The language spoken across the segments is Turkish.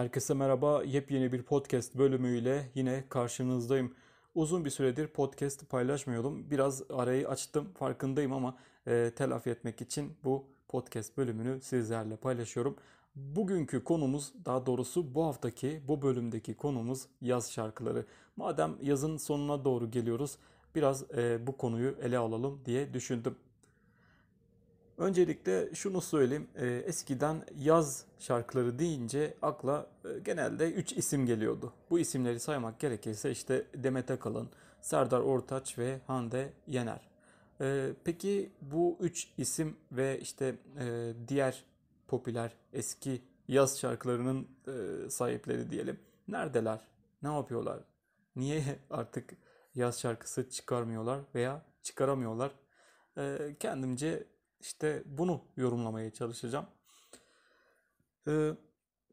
Herkese merhaba. Yepyeni bir podcast bölümüyle yine karşınızdayım. Uzun bir süredir podcast paylaşmıyordum. Biraz arayı açtım farkındayım ama e, telafi etmek için bu podcast bölümünü sizlerle paylaşıyorum. Bugünkü konumuz daha doğrusu bu haftaki bu bölümdeki konumuz yaz şarkıları. Madem yazın sonuna doğru geliyoruz biraz e, bu konuyu ele alalım diye düşündüm. Öncelikle şunu söyleyeyim. E, eskiden yaz şarkıları deyince akla e, genelde 3 isim geliyordu. Bu isimleri saymak gerekirse işte Demet Akalın, Serdar Ortaç ve Hande Yener. E, peki bu 3 isim ve işte diğer popüler eski yaz şarkılarının sahipleri diyelim. Neredeler? Ne yapıyorlar? Niye artık yaz şarkısı çıkarmıyorlar veya çıkaramıyorlar? Kendimce işte bunu yorumlamaya çalışacağım. Ee,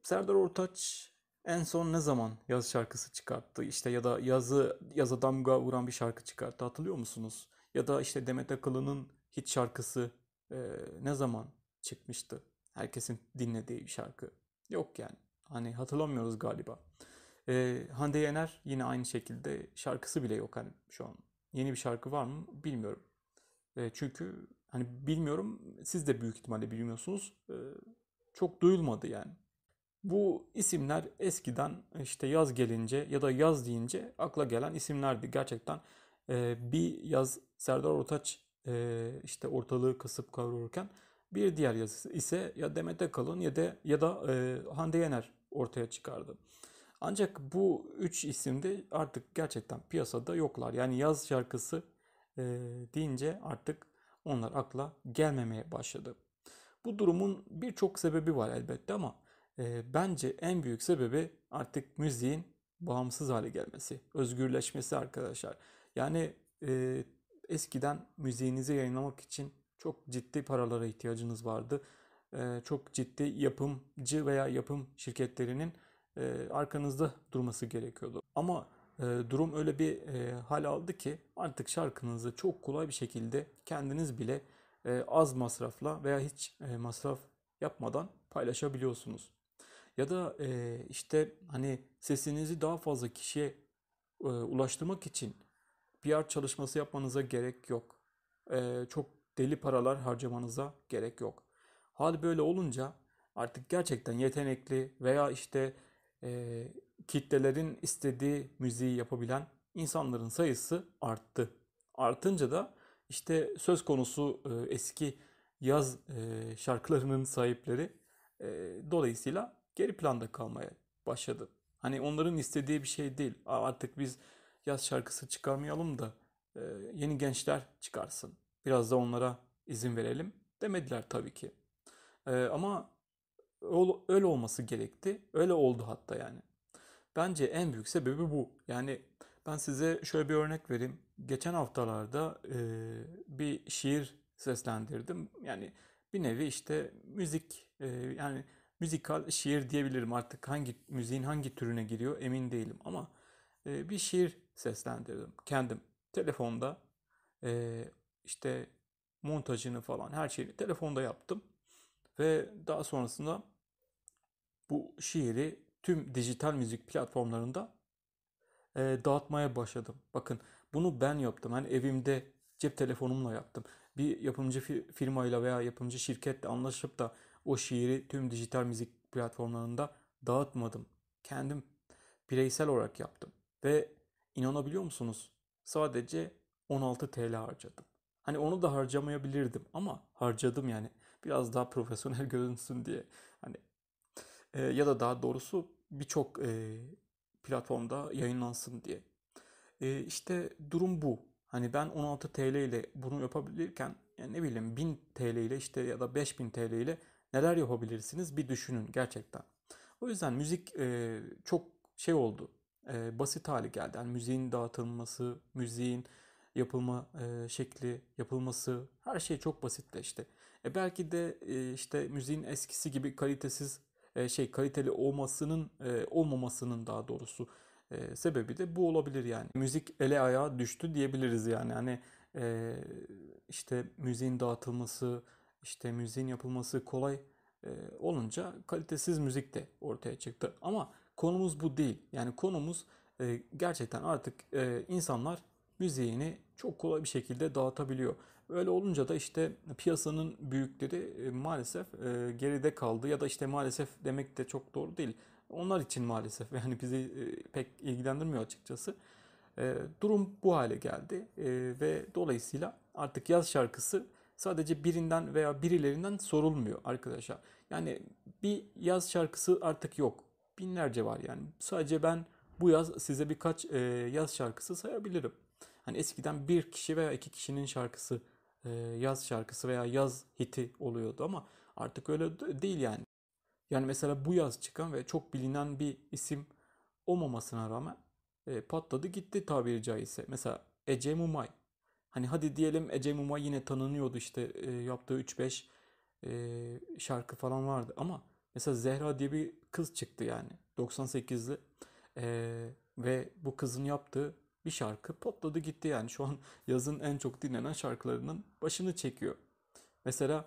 Serdar Ortaç en son ne zaman yaz şarkısı çıkarttı? İşte ya da yazı yaza damga vuran bir şarkı çıkarttı hatırlıyor musunuz? Ya da işte Demet Akalın'ın hit şarkısı e, ne zaman çıkmıştı? Herkesin dinlediği bir şarkı. Yok yani. Hani hatırlamıyoruz galiba. Ee, Hande Yener yine aynı şekilde şarkısı bile yok hani şu an. Yeni bir şarkı var mı bilmiyorum. Çünkü hani bilmiyorum siz de büyük ihtimalle bilmiyorsunuz. Çok duyulmadı yani. Bu isimler eskiden işte yaz gelince ya da yaz deyince akla gelen isimlerdi. Gerçekten bir yaz Serdar Ortaç işte ortalığı kasıp kavururken bir diğer yaz ise ya Demet Akalın ya da ya da Hande Yener ortaya çıkardı. Ancak bu üç isim de artık gerçekten piyasada yoklar. Yani yaz şarkısı e, deyince artık onlar akla gelmemeye başladı. Bu durumun birçok sebebi var elbette ama e, bence en büyük sebebi artık müziğin bağımsız hale gelmesi, özgürleşmesi arkadaşlar. Yani e, eskiden müziğinizi yayınlamak için çok ciddi paralara ihtiyacınız vardı. E, çok ciddi yapımcı veya yapım şirketlerinin arkanızda durması gerekiyordu. Ama durum öyle bir e, hal aldı ki artık şarkınızı çok kolay bir şekilde kendiniz bile e, az masrafla veya hiç e, masraf yapmadan paylaşabiliyorsunuz. Ya da işte hani sesinizi daha fazla kişiye ulaştırmak için PR çalışması yapmanıza gerek yok. Çok deli paralar harcamanıza gerek yok. Hal böyle olunca artık gerçekten yetenekli veya işte kitlelerin istediği müziği yapabilen insanların sayısı arttı. Artınca da işte söz konusu e, eski yaz e, şarkılarının sahipleri e, dolayısıyla geri planda kalmaya başladı. Hani onların istediği bir şey değil. Artık biz yaz şarkısı çıkarmayalım da yeni gençler çıkarsın. Biraz da onlara izin verelim demediler tabii ki. Ama öyle olması gerekti. Öyle oldu hatta yani. Bence en büyük sebebi bu. Yani ben size şöyle bir örnek vereyim. Geçen haftalarda e, bir şiir seslendirdim. Yani bir nevi işte müzik e, yani müzikal şiir diyebilirim artık hangi müziğin hangi türüne giriyor emin değilim ama e, bir şiir seslendirdim kendim telefonda e, işte montajını falan her şeyi telefonda yaptım ve daha sonrasında bu şiiri tüm dijital müzik platformlarında e, dağıtmaya başladım. Bakın bunu ben yaptım. Hani evimde cep telefonumla yaptım. Bir yapımcı firmayla veya yapımcı şirketle anlaşıp da o şiiri tüm dijital müzik platformlarında dağıtmadım. Kendim bireysel olarak yaptım. Ve inanabiliyor musunuz? Sadece 16 TL harcadım. Hani onu da harcamayabilirdim ama harcadım yani. Biraz daha profesyonel görünsün diye. Hani e, ya da daha doğrusu birçok e, platformda yayınlansın diye. E, işte durum bu. Hani ben 16 TL ile bunu yapabilirken yani ne bileyim 1000 TL ile işte ya da 5000 TL ile neler yapabilirsiniz bir düşünün gerçekten. O yüzden müzik e, çok şey oldu. E, basit hale geldi. Yani müziğin dağıtılması, müziğin yapılma e, şekli, yapılması her şey çok basitleşti. E belki de e, işte müziğin eskisi gibi kalitesiz e, şey kaliteli olmasının e, olmamasının daha doğrusu e, sebebi de bu olabilir yani. Müzik ele ayağa düştü diyebiliriz yani. Hani işte müziğin dağıtılması, işte müziğin yapılması kolay olunca kalitesiz müzik de ortaya çıktı. Ama konumuz bu değil. Yani konumuz gerçekten artık insanlar müziğini çok kolay bir şekilde dağıtabiliyor. Öyle olunca da işte piyasanın büyükleri e, maalesef e, geride kaldı ya da işte maalesef demek de çok doğru değil. Onlar için maalesef yani bizi e, pek ilgilendirmiyor açıkçası. Durum bu hale geldi ve dolayısıyla artık yaz şarkısı sadece birinden veya birilerinden sorulmuyor arkadaşlar. Yani bir yaz şarkısı artık yok. Binlerce var yani. Sadece ben bu yaz size birkaç yaz şarkısı sayabilirim. Hani eskiden bir kişi veya iki kişinin şarkısı yaz şarkısı veya yaz hiti oluyordu ama artık öyle değil yani. Yani mesela bu yaz çıkan ve çok bilinen bir isim olmamasına rağmen e, patladı gitti tabiri caizse. Mesela Ece Mumay. Hani hadi diyelim Ece Mumay yine tanınıyordu işte e, yaptığı 3-5 e, şarkı falan vardı ama mesela Zehra diye bir kız çıktı yani 98'li E, ve bu kızın yaptığı bir şarkı patladı gitti yani şu an yazın en çok dinlenen şarkılarının başını çekiyor. Mesela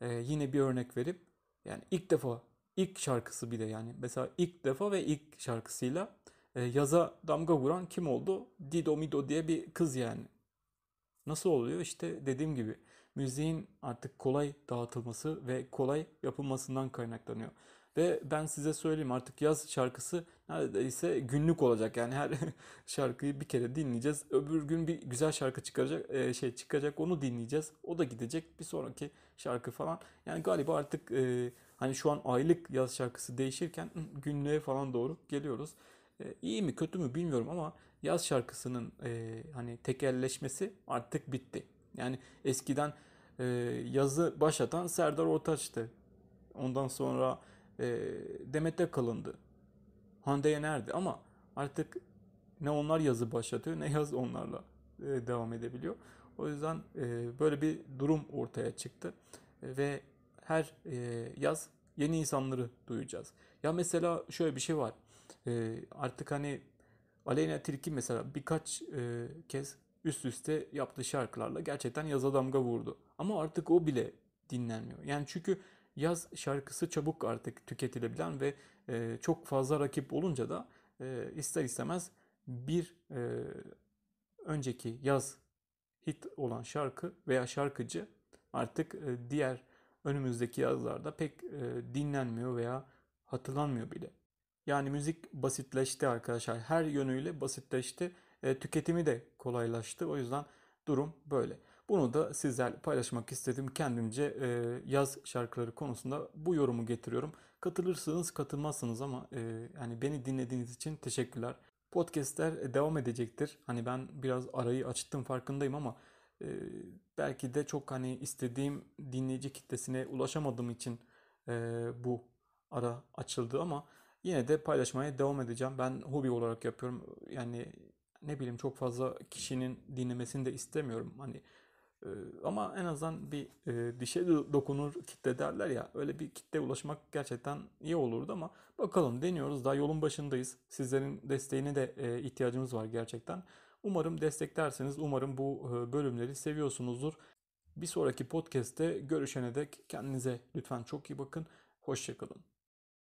e, yine bir örnek verip yani ilk defa ilk şarkısı bir de yani mesela ilk defa ve ilk şarkısıyla e, yaza damga vuran kim oldu? Dido Mido diye bir kız yani. Nasıl oluyor? İşte dediğim gibi müziğin artık kolay dağıtılması ve kolay yapılmasından kaynaklanıyor. Ve ben size söyleyeyim artık yaz şarkısı neredeyse günlük olacak. Yani her şarkıyı bir kere dinleyeceğiz. Öbür gün bir güzel şarkı çıkaracak, e, şey çıkacak onu dinleyeceğiz. O da gidecek bir sonraki şarkı falan. Yani galiba artık e, hani şu an aylık yaz şarkısı değişirken günlüğe falan doğru geliyoruz. E, iyi mi kötü mü bilmiyorum ama yaz şarkısının e, hani tekelleşmesi artık bitti. Yani eskiden yazı başlatan Serdar Ortaç'tı. Ondan sonra e, Demet Akalın'dı. Hande Yener'di ama artık ne onlar yazı başlatıyor ne yaz onlarla e, devam edebiliyor. O yüzden e, böyle bir durum ortaya çıktı E, ve her e, yaz yeni insanları duyacağız. Ya mesela şöyle bir şey var. E, artık hani Aleyna Tilki mesela birkaç e, kez üst üste yaptığı şarkılarla gerçekten yaza damga vurdu. Ama artık o bile dinlenmiyor. Yani çünkü yaz şarkısı çabuk artık tüketilebilen ve e, çok fazla rakip olunca da e, ister istemez bir e, önceki yaz hit olan şarkı veya şarkıcı artık e, diğer önümüzdeki yazlarda pek e, dinlenmiyor veya hatırlanmıyor bile. Yani müzik basitleşti arkadaşlar. Her yönüyle basitleşti. E, tüketimi de kolaylaştı. O yüzden durum böyle. Bunu da sizlerle paylaşmak istedim. Kendimce e, yaz şarkıları konusunda bu yorumu getiriyorum. Katılırsınız, katılmazsınız ama e, yani beni dinlediğiniz için teşekkürler. Podcast'ler devam edecektir. Hani ben biraz arayı açtım farkındayım ama e, belki de çok hani istediğim dinleyici kitlesine ulaşamadığım için e, bu ara açıldı ama yine de paylaşmaya devam edeceğim. Ben hobi olarak yapıyorum. Yani ne bileyim çok fazla kişinin dinlemesini de istemiyorum. Hani e, ama en azından bir e, dişe dokunur kitle derler ya. Öyle bir kitle ulaşmak gerçekten iyi olurdu ama bakalım deniyoruz. Daha yolun başındayız. Sizlerin desteğine de e, ihtiyacımız var gerçekten. Umarım desteklerseniz. Umarım bu e, bölümleri seviyorsunuzdur. Bir sonraki podcast'te görüşene dek kendinize lütfen çok iyi bakın. Hoşçakalın.